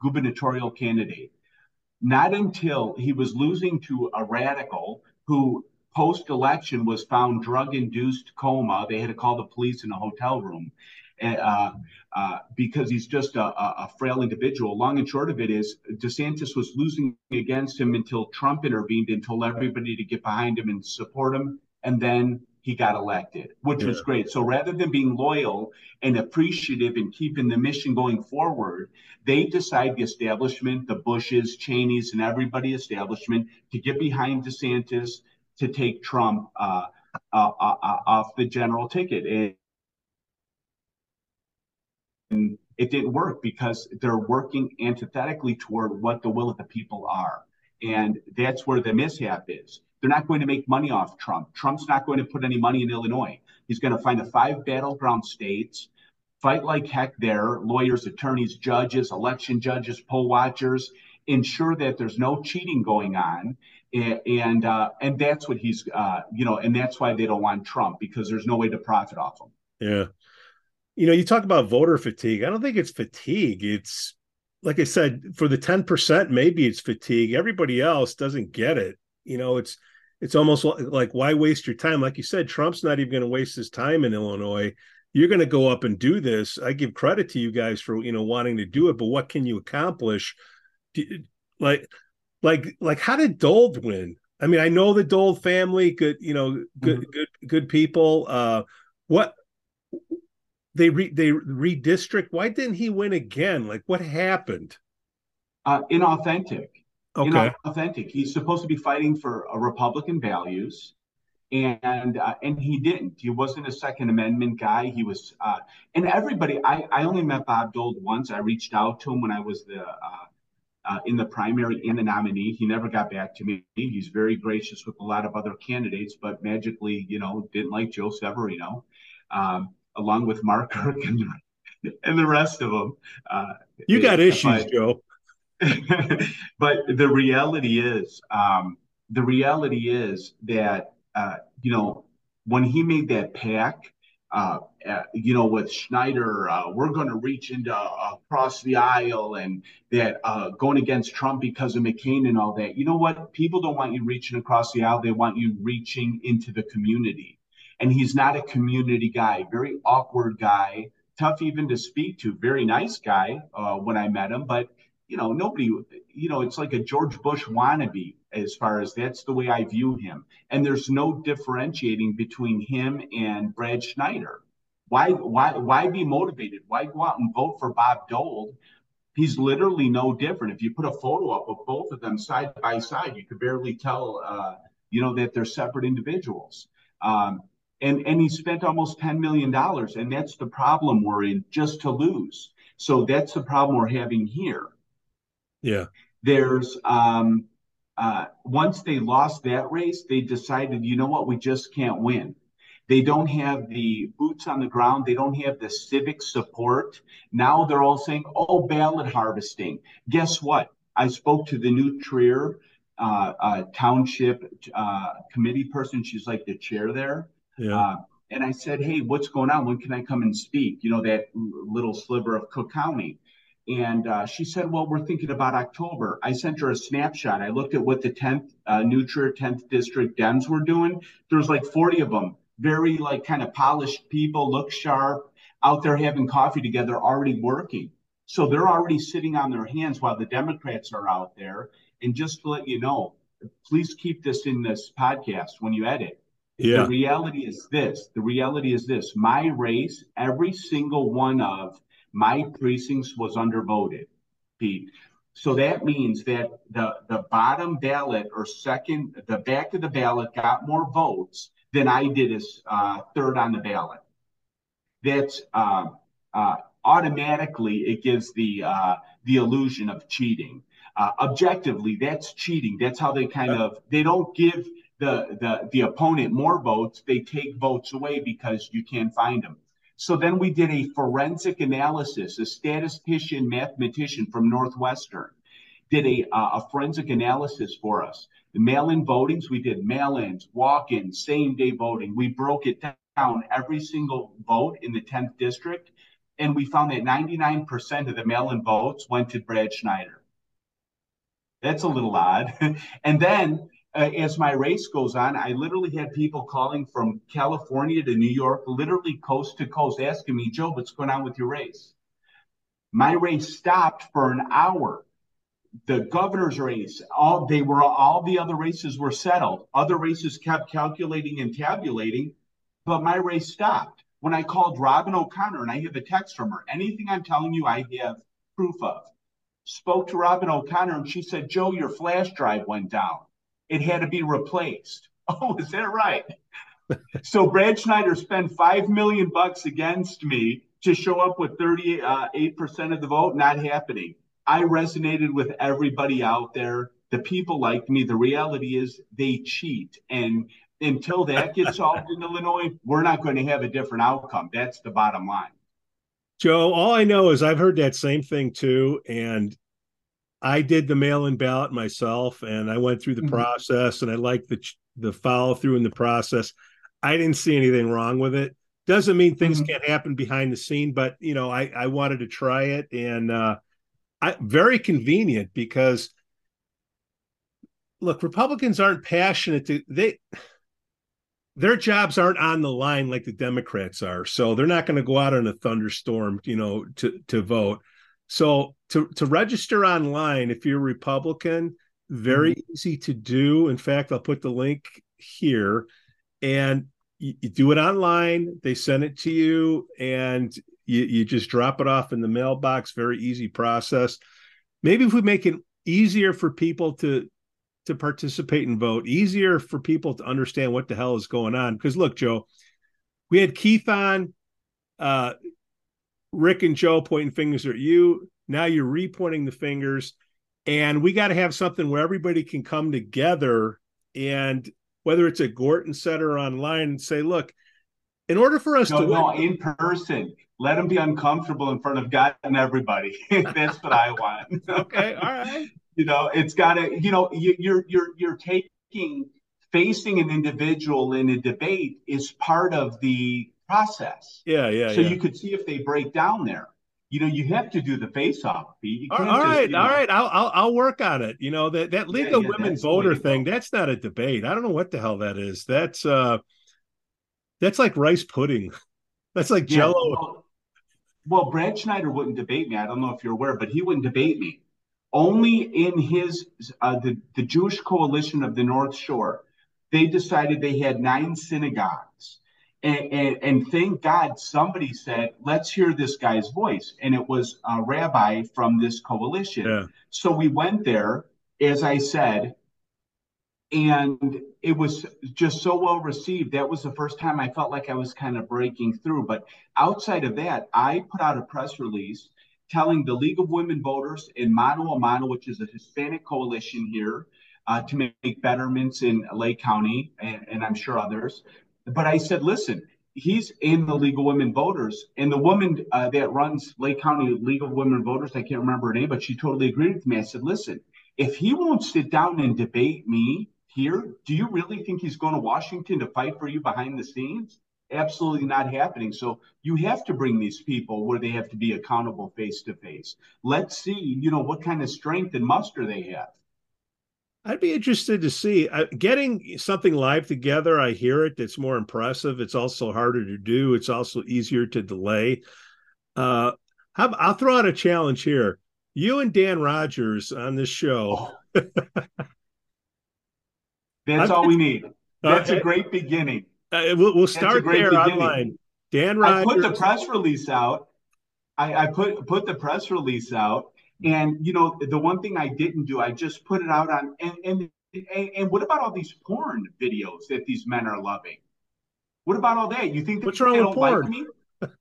S2: gubernatorial candidate. Not until he was losing to a radical who, post election, was found drug induced coma. They had to call the police in a hotel room. Uh, uh, because he's just a, a, frail individual. Long and short of it is, DeSantis was losing against him until Trump intervened and told everybody to get behind him and support him. And then he got elected, which yeah. was great. So rather than being loyal and appreciative and keeping the mission going forward, they decide the establishment, the Bushes, Cheneys, and everybody establishment to get behind DeSantis to take Trump uh, uh, uh, off the general ticket. And it didn't work because they're working antithetically toward what the will of the people are. And that's where the mishap is. They're not going to make money off Trump. Trump's not going to put any money in Illinois. He's going to find the five battleground states, fight like heck there, lawyers, attorneys, judges, election judges, poll watchers, ensure that there's no cheating going on. And and, uh, and that's what he's uh, you know, and that's why they don't want Trump because there's no way to profit off him.
S1: Yeah. You know, you talk about voter fatigue. I don't think it's fatigue. It's like I said, for the 10%, maybe it's fatigue. Everybody else doesn't get it. You know, it's it's almost like why waste your time? Like you said, Trump's not even going to waste his time in Illinois. You're going to go up and do this. I give credit to you guys for you know wanting to do it, but what can you accomplish? Like, like, like, how did Dold win? I mean, I know the Dold family, good, you know, good, mm-hmm. good, good people. Uh, what they re, they redistrict? Why didn't he win again? Like, what happened?
S2: Uh, inauthentic. Okay. Inauthentic. He's supposed to be fighting for uh, Republican values, and uh, and he didn't. He wasn't a Second Amendment guy. He was, uh, and everybody. I I only met Bob Dold once. I reached out to him when I was the uh, uh, in the primary in the nominee. He never got back to me. He's very gracious with a lot of other candidates, but magically, you know, didn't like Joe Severino, um, along with Mark Kirk and, and the rest of them.
S1: Uh, you got issues, but, Joe.
S2: but the reality is, um, the reality is that uh, you know when he made that pack uh, uh, you know, with Schneider, uh, we're going to reach into uh, across the aisle and that uh, going against Trump because of McCain and all that. You know what? People don't want you reaching across the aisle. They want you reaching into the community. And he's not a community guy, very awkward guy, tough even to speak to, very nice guy uh, when I met him. But, you know, nobody, you know, it's like a George Bush wannabe as far as that's the way I view him. And there's no differentiating between him and Brad Schneider. Why why why be motivated? Why go out and vote for Bob Dold? He's literally no different. If you put a photo up of both of them side by side, you could barely tell, uh, you know, that they're separate individuals. Um, and and he spent almost ten million dollars, and that's the problem we're in, just to lose. So that's the problem we're having here.
S1: Yeah.
S2: There's um, uh, once they lost that race, they decided, you know what, we just can't win. They don't have the boots on the ground. They don't have the civic support. Now they're all saying, oh, ballot harvesting. Guess what? I spoke to the New Trier uh, uh, Township uh, committee person. She's like the chair there. Yeah. Uh, and I said, hey, what's going on? When can I come and speak? You know, that little sliver of Cook County. And uh, she said, Well, we're thinking about October. I sent her a snapshot. I looked at what the 10th, uh, New Trier 10th District Dems were doing. There was like 40 of them, very like kind of polished people, look sharp, out there having coffee together, already working. So they're already sitting on their hands while the Democrats are out there. And just to let you know, please keep this in this podcast when you edit. Yeah. The reality is this the reality is this my race, every single one of my precincts was undervoted, Pete. So that means that the, the bottom ballot or second, the back of the ballot got more votes than I did as uh, third on the ballot. That's uh, uh, automatically it gives the uh, the illusion of cheating. Uh, objectively, that's cheating. That's how they kind of they don't give the the the opponent more votes. They take votes away because you can't find them. So then we did a forensic analysis. A statistician, mathematician from Northwestern did a, uh, a forensic analysis for us. The mail-in votings, we did mail-ins, walk-ins, same-day voting. We broke it down every single vote in the 10th district, and we found that 99% of the mail-in votes went to Brad Schneider. That's a little odd. and then uh, as my race goes on, I literally had people calling from California to New York, literally coast to coast, asking me, Joe, what's going on with your race? My race stopped for an hour. The governor's race, all they were all the other races were settled. Other races kept calculating and tabulating, but my race stopped. When I called Robin O'Connor and I have a text from her, anything I'm telling you, I have proof of. Spoke to Robin O'Connor and she said, Joe, your flash drive went down it had to be replaced. Oh, is that right? so Brad Schneider spent five million bucks against me to show up with 38 uh, percent of the vote. Not happening. I resonated with everybody out there. The people like me. The reality is they cheat, and until that gets solved in Illinois, we're not going to have a different outcome. That's the bottom line.
S1: Joe, all I know is I've heard that same thing too, and I did the mail-in ballot myself, and I went through the mm-hmm. process, and I liked the the follow through in the process. I didn't see anything wrong with it. Doesn't mean things mm-hmm. can't happen behind the scene, but you know, I I wanted to try it, and uh, I very convenient because look, Republicans aren't passionate to they their jobs aren't on the line like the Democrats are. So they're not going to go out in a thunderstorm, you know, to to vote. So to to register online if you're a Republican, very mm-hmm. easy to do. In fact, I'll put the link here and you, you, do it online. They send it to you and you, you just drop it off in the mailbox. Very easy process. Maybe if we make it easier for people to to participate and vote, easier for people to understand what the hell is going on. Because look, Joe, we had Keith on, uh, Rick and Joe pointing fingers at you. Now you're repointing the fingers, and we got to have something where everybody can come together and whether it's a Gorton Center online and say, look, in order for us
S2: no,
S1: to
S2: no, in person, let them be uncomfortable in front of God and everybody. That's what I want.
S1: okay, all right.
S2: You know, it's got to. You know, you, you're you're you're taking facing an individual in a debate is part of the process.
S1: Yeah, yeah.
S2: So
S1: yeah.
S2: you could see if they break down there. You know, you have to do the face off.
S1: all right, just, all know, right. I'll, I'll I'll work on it. You know that that League yeah, of yeah, Women Voter thing. That's not a debate. I don't know what the hell that is. That's uh, that's like rice pudding. That's like Jello.
S2: Well, well, Brad Schneider wouldn't debate me. I don't know if you're aware, but he wouldn't debate me. Only in his uh, the the Jewish Coalition of the North Shore, they decided they had nine synagogues, and, and, and thank God somebody said, "Let's hear this guy's voice," and it was a rabbi from this coalition. Yeah. So we went there, as I said, and it was just so well received. That was the first time I felt like I was kind of breaking through. But outside of that, I put out a press release telling the League of Women Voters in Mano a Mano, which is a Hispanic coalition here, uh, to make betterments in Lake County and, and I'm sure others. But I said, listen, he's in the League of Women Voters, and the woman uh, that runs Lake County League of Women Voters, I can't remember her name, but she totally agreed with me. I said, listen, if he won't sit down and debate me here, do you really think he's going to Washington to fight for you behind the scenes? absolutely not happening. So you have to bring these people where they have to be accountable face to face. Let's see, you know, what kind of strength and muster they have.
S1: I'd be interested to see uh, getting something live together. I hear it. It's more impressive. It's also harder to do. It's also easier to delay. Uh, how, I'll throw out a challenge here. You and Dan Rogers on this show.
S2: Oh. That's all we need. That's okay. a great beginning.
S1: Uh, we'll, we'll start there beginning. online. Dan Rogers.
S2: I put the press release out. I, I put put the press release out, and you know the one thing I didn't do, I just put it out on. And and and, what about all these porn videos that these men are loving? What about all that? You think
S1: what's wrong with porn?
S2: Like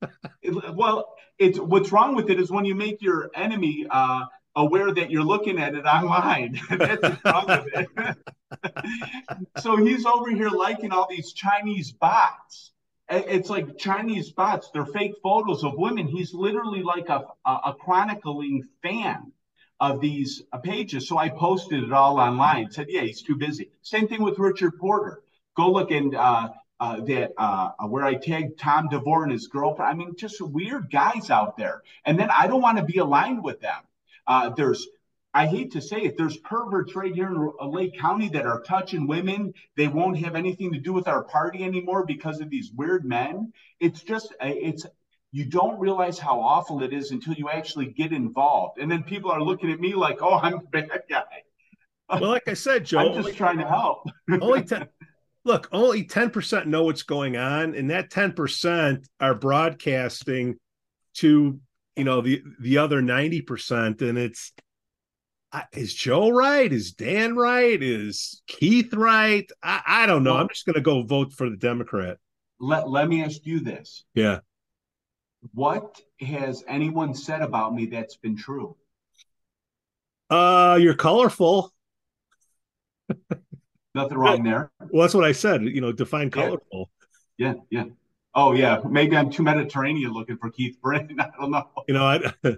S2: it, well, it's what's wrong with it is when you make your enemy uh, aware that you're looking at it online. That's wrong with it. so he's over here liking all these Chinese bots. It's like Chinese bots. They're fake photos of women. He's literally like a, a, a chronicling fan of these pages. So I posted it all online. Said, yeah, he's too busy. Same thing with Richard Porter. Go look and uh, uh, that uh, where I tagged Tom DeVore and his girlfriend. I mean, just weird guys out there. And then I don't want to be aligned with them. Uh, there's I hate to say it, there's perverts right here in Lake County that are touching women. They won't have anything to do with our party anymore because of these weird men. It's just, uh, it's, you don't realize how awful it is until you actually get involved. And then people are looking at me like, oh, I'm a bad guy.
S1: Well, like I said, Joe,
S2: I'm just only, trying to help.
S1: only 10, look, only 10% know what's going on. And that 10% are broadcasting to, you know, the, the other 90%. And it's, is Joe right? Is Dan right? Is Keith right? I, I don't know. I'm just going to go vote for the Democrat.
S2: Let Let me ask you this.
S1: Yeah.
S2: What has anyone said about me that's been true?
S1: Uh, you're colorful.
S2: Nothing wrong there.
S1: Well, that's what I said. You know, define colorful.
S2: Yeah, yeah. yeah. Oh, yeah. Maybe I'm too Mediterranean looking for Keith Brin. I don't know.
S1: You know, I,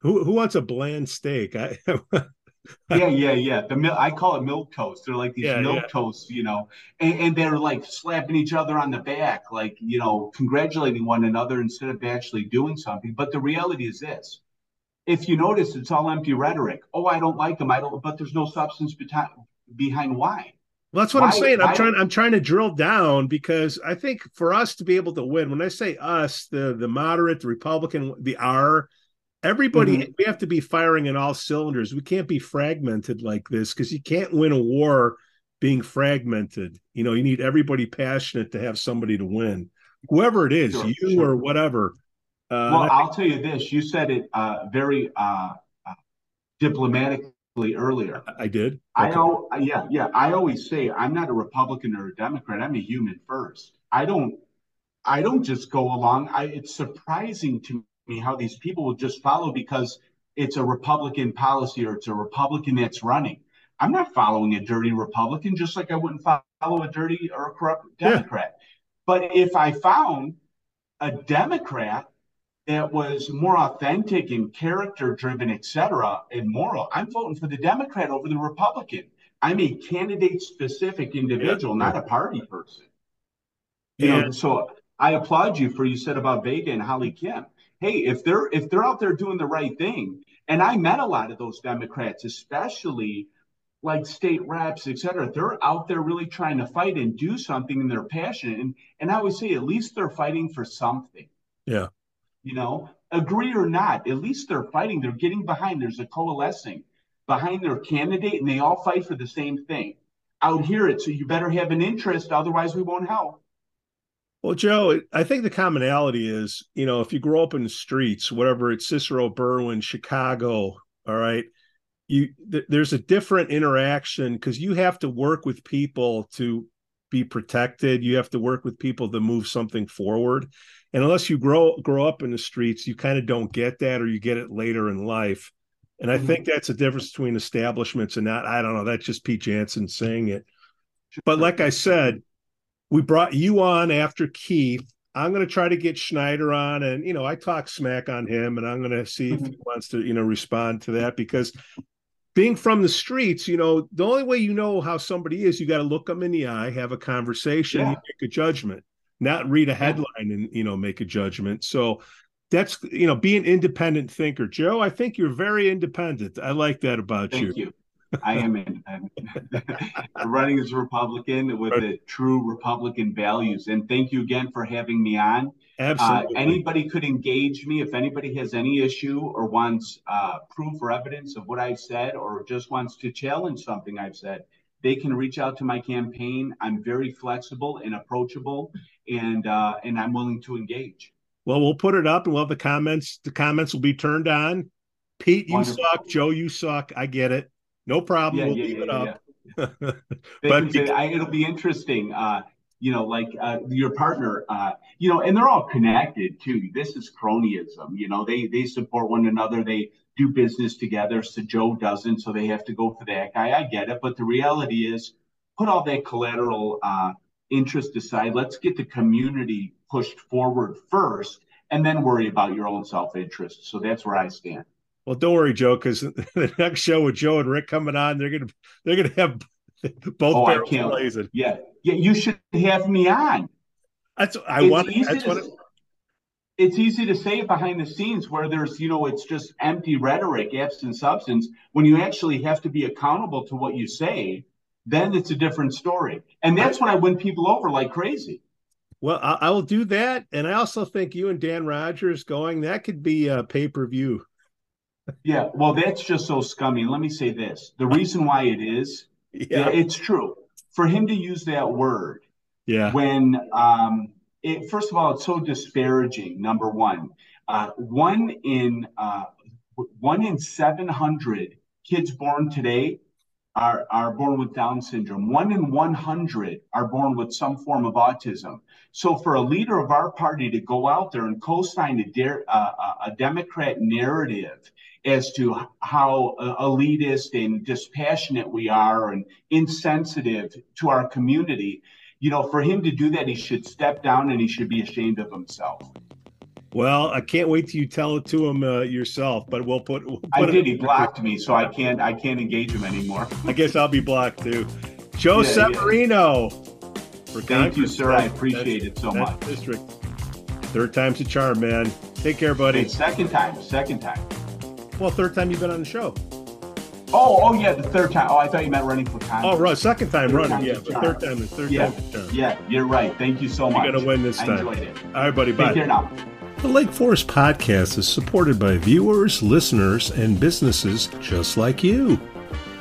S1: who who wants a bland steak? I
S2: yeah, yeah, yeah. The mil- I call it milk toast. They're like these yeah, milk yeah. toasts, you know, and, and, they're like slapping each other on the back, like you know, congratulating one another instead of actually doing something. But the reality is this: if you notice, it's all empty rhetoric. Oh, I don't like them. I don't. But there's no substance behind why.
S1: Well, that's what why, I'm saying. I'm trying. I'm trying to drill down because I think for us to be able to win, when I say us, the the moderate, the Republican, the R, everybody, mm-hmm. we have to be firing in all cylinders. We can't be fragmented like this because you can't win a war being fragmented. You know, you need everybody passionate to have somebody to win, whoever it is, sure, you sure. or whatever.
S2: Uh, well, I'll tell you this: you said it uh, very uh, uh diplomatically earlier.
S1: I did. Okay.
S2: I know. Yeah, yeah. I always say I'm not a Republican or a Democrat. I'm a human first. I don't. I don't just go along. I, it's surprising to me how these people will just follow because it's a Republican policy or it's a Republican that's running. I'm not following a dirty Republican, just like I wouldn't follow a dirty or a corrupt Democrat. Yeah. But if I found a Democrat that was more authentic and character driven, et cetera, and moral, I'm voting for the Democrat over the Republican. I'm a candidate specific individual, yeah. not a party person. You yeah. know, so I applaud you for you said about Vega and Holly Kim. Hey, if they're if they're out there doing the right thing, and I met a lot of those Democrats, especially like state reps, et cetera, they're out there really trying to fight and do something and they're passionate. And and I would say at least they're fighting for something.
S1: Yeah
S2: you know, agree or not, at least they're fighting. They're getting behind. There's a coalescing behind their candidate, and they all fight for the same thing. Out here, it's so you better have an interest, otherwise we won't help.
S1: Well, Joe, I think the commonality is, you know, if you grow up in the streets, whatever it's Cicero, Berwyn, Chicago, all right, you th- there's a different interaction because you have to work with people to be protected. You have to work with people to move something forward. And unless you grow grow up in the streets you kind of don't get that or you get it later in life. And i mm-hmm. think that's a difference between establishments and not i don't know that's just pete jansons saying it. But like i said we brought you on after keith i'm going to try to get schneider on and you know i talk smack on him and i'm going to see if he mm-hmm. wants to you know respond to that because being from the streets, you know, the only way you know how somebody is, you got to look them in the eye, have a conversation, yeah. make a judgment not read a headline and you know make a judgment. So that's you know be an independent thinker, Joe. I think you're very independent. I like that about
S2: Thank
S1: you.
S2: you. I am independent. Running as a Republican with right. the true Republican values. And thank you again for having me on.
S1: Absolutely.
S2: Uh, anybody could engage me if anybody has any issue or wants uh, proof or evidence of what I've said or just wants to challenge something I've said they can reach out to my campaign. I'm very flexible and approachable, and uh, and I'm willing to engage.
S1: Well, we'll put it up, and we'll have the comments. The comments will be turned on. Pete, you Wonderful. suck. Joe, you suck. I get it. No problem. Yeah, we'll yeah, leave yeah, it up.
S2: but say, I, it'll be interesting. Uh, you know, like uh, your partner, uh, you know, and they're all connected too. This is cronyism. You know, they they support one another. They do business together. So Joe doesn't, so they have to go for that guy. I get it, but the reality is, put all that collateral uh, interest aside. Let's get the community pushed forward first, and then worry about your own self interest. So that's where I stand.
S1: Well, don't worry, Joe, because the next show with Joe and Rick coming on, they're gonna they're gonna have both oh, barrels blazing.
S2: Yeah, yeah, you should have me on.
S1: That's I it's want. That's to, what. It,
S2: it's easy to say it behind the scenes where there's, you know, it's just empty rhetoric, absent substance. When you actually have to be accountable to what you say, then it's a different story. And that's when I win people over like crazy.
S1: Well, I, will do that, and I also think you and Dan Rogers going that could be a pay per view.
S2: Yeah, well, that's just so scummy. Let me say this: the reason why it is, yeah, it's true for him to use that word.
S1: Yeah.
S2: When, um, it, first of all, it's so disparaging. Number one, uh, one in uh, one in seven hundred kids born today are, are born with Down syndrome. One in 100 are born with some form of autism. So, for a leader of our party to go out there and co sign a, de- uh, a Democrat narrative as to how uh, elitist and dispassionate we are and insensitive to our community. You know, for him to do that, he should step down and he should be ashamed of himself.
S1: Well, I can't wait till you tell it to him uh, yourself. But we'll put. We'll put
S2: I did. He blocked me, so I can't. I can't engage him anymore.
S1: I guess I'll be blocked too. Joe yeah, Severino.
S2: Yeah. Thank you, sir. I appreciate it so much.
S1: District. Third time's a charm, man. Take care, buddy.
S2: second time. Second time.
S1: Well, third time you've been on the show.
S2: Oh, oh yeah, the third time. Oh, I thought you meant running for Congress.
S1: Oh, right, second time
S2: Third
S1: running.
S2: time's
S1: Yeah,
S2: a
S1: but
S2: charm.
S1: third time, the third
S2: Yeah,
S1: time.
S2: yeah, you're right. Thank you so much.
S1: You're gonna win this time.
S2: I
S1: time.
S2: enjoyed it.
S1: All right, buddy. Bye.
S2: Take care now.
S1: The Lake Forest Podcast is supported by viewers, listeners, and businesses just like you.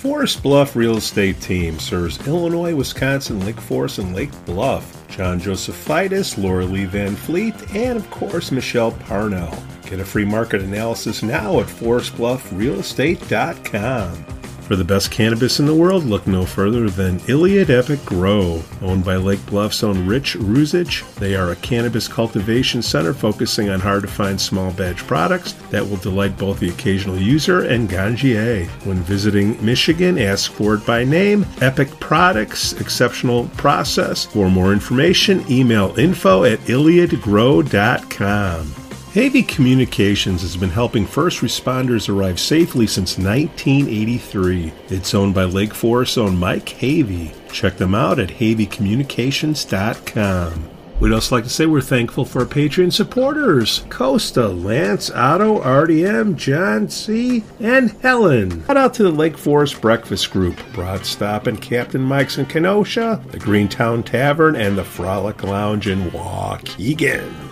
S1: Forest Bluff Real Estate Team serves Illinois, Wisconsin, Lake Forest, and Lake Bluff. John Josephitis, Laura Lee Van Fleet, and of course Michelle Parnell. Get a free market analysis now at forestbluffrealestate.com. For the best cannabis in the world, look no further than Iliad Epic Grow. Owned by Lake Bluff's own Rich Ruzich, they are a cannabis cultivation center focusing on hard to find small batch products that will delight both the occasional user and ganjier. When visiting Michigan, ask for it by name. Epic Products, exceptional process. For more information, email info at iliadgrow.com. Havey Communications has been helping first responders arrive safely since 1983. It's owned by Lake Forest's own Mike Havey. Check them out at haveycommunications.com. We'd also like to say we're thankful for our Patreon supporters Costa, Lance, Otto, RDM, John C., and Helen. Shout out to the Lake Forest Breakfast Group, Broad Stop and Captain Mike's in Kenosha, the Greentown Tavern, and the Frolic Lounge in Waukegan.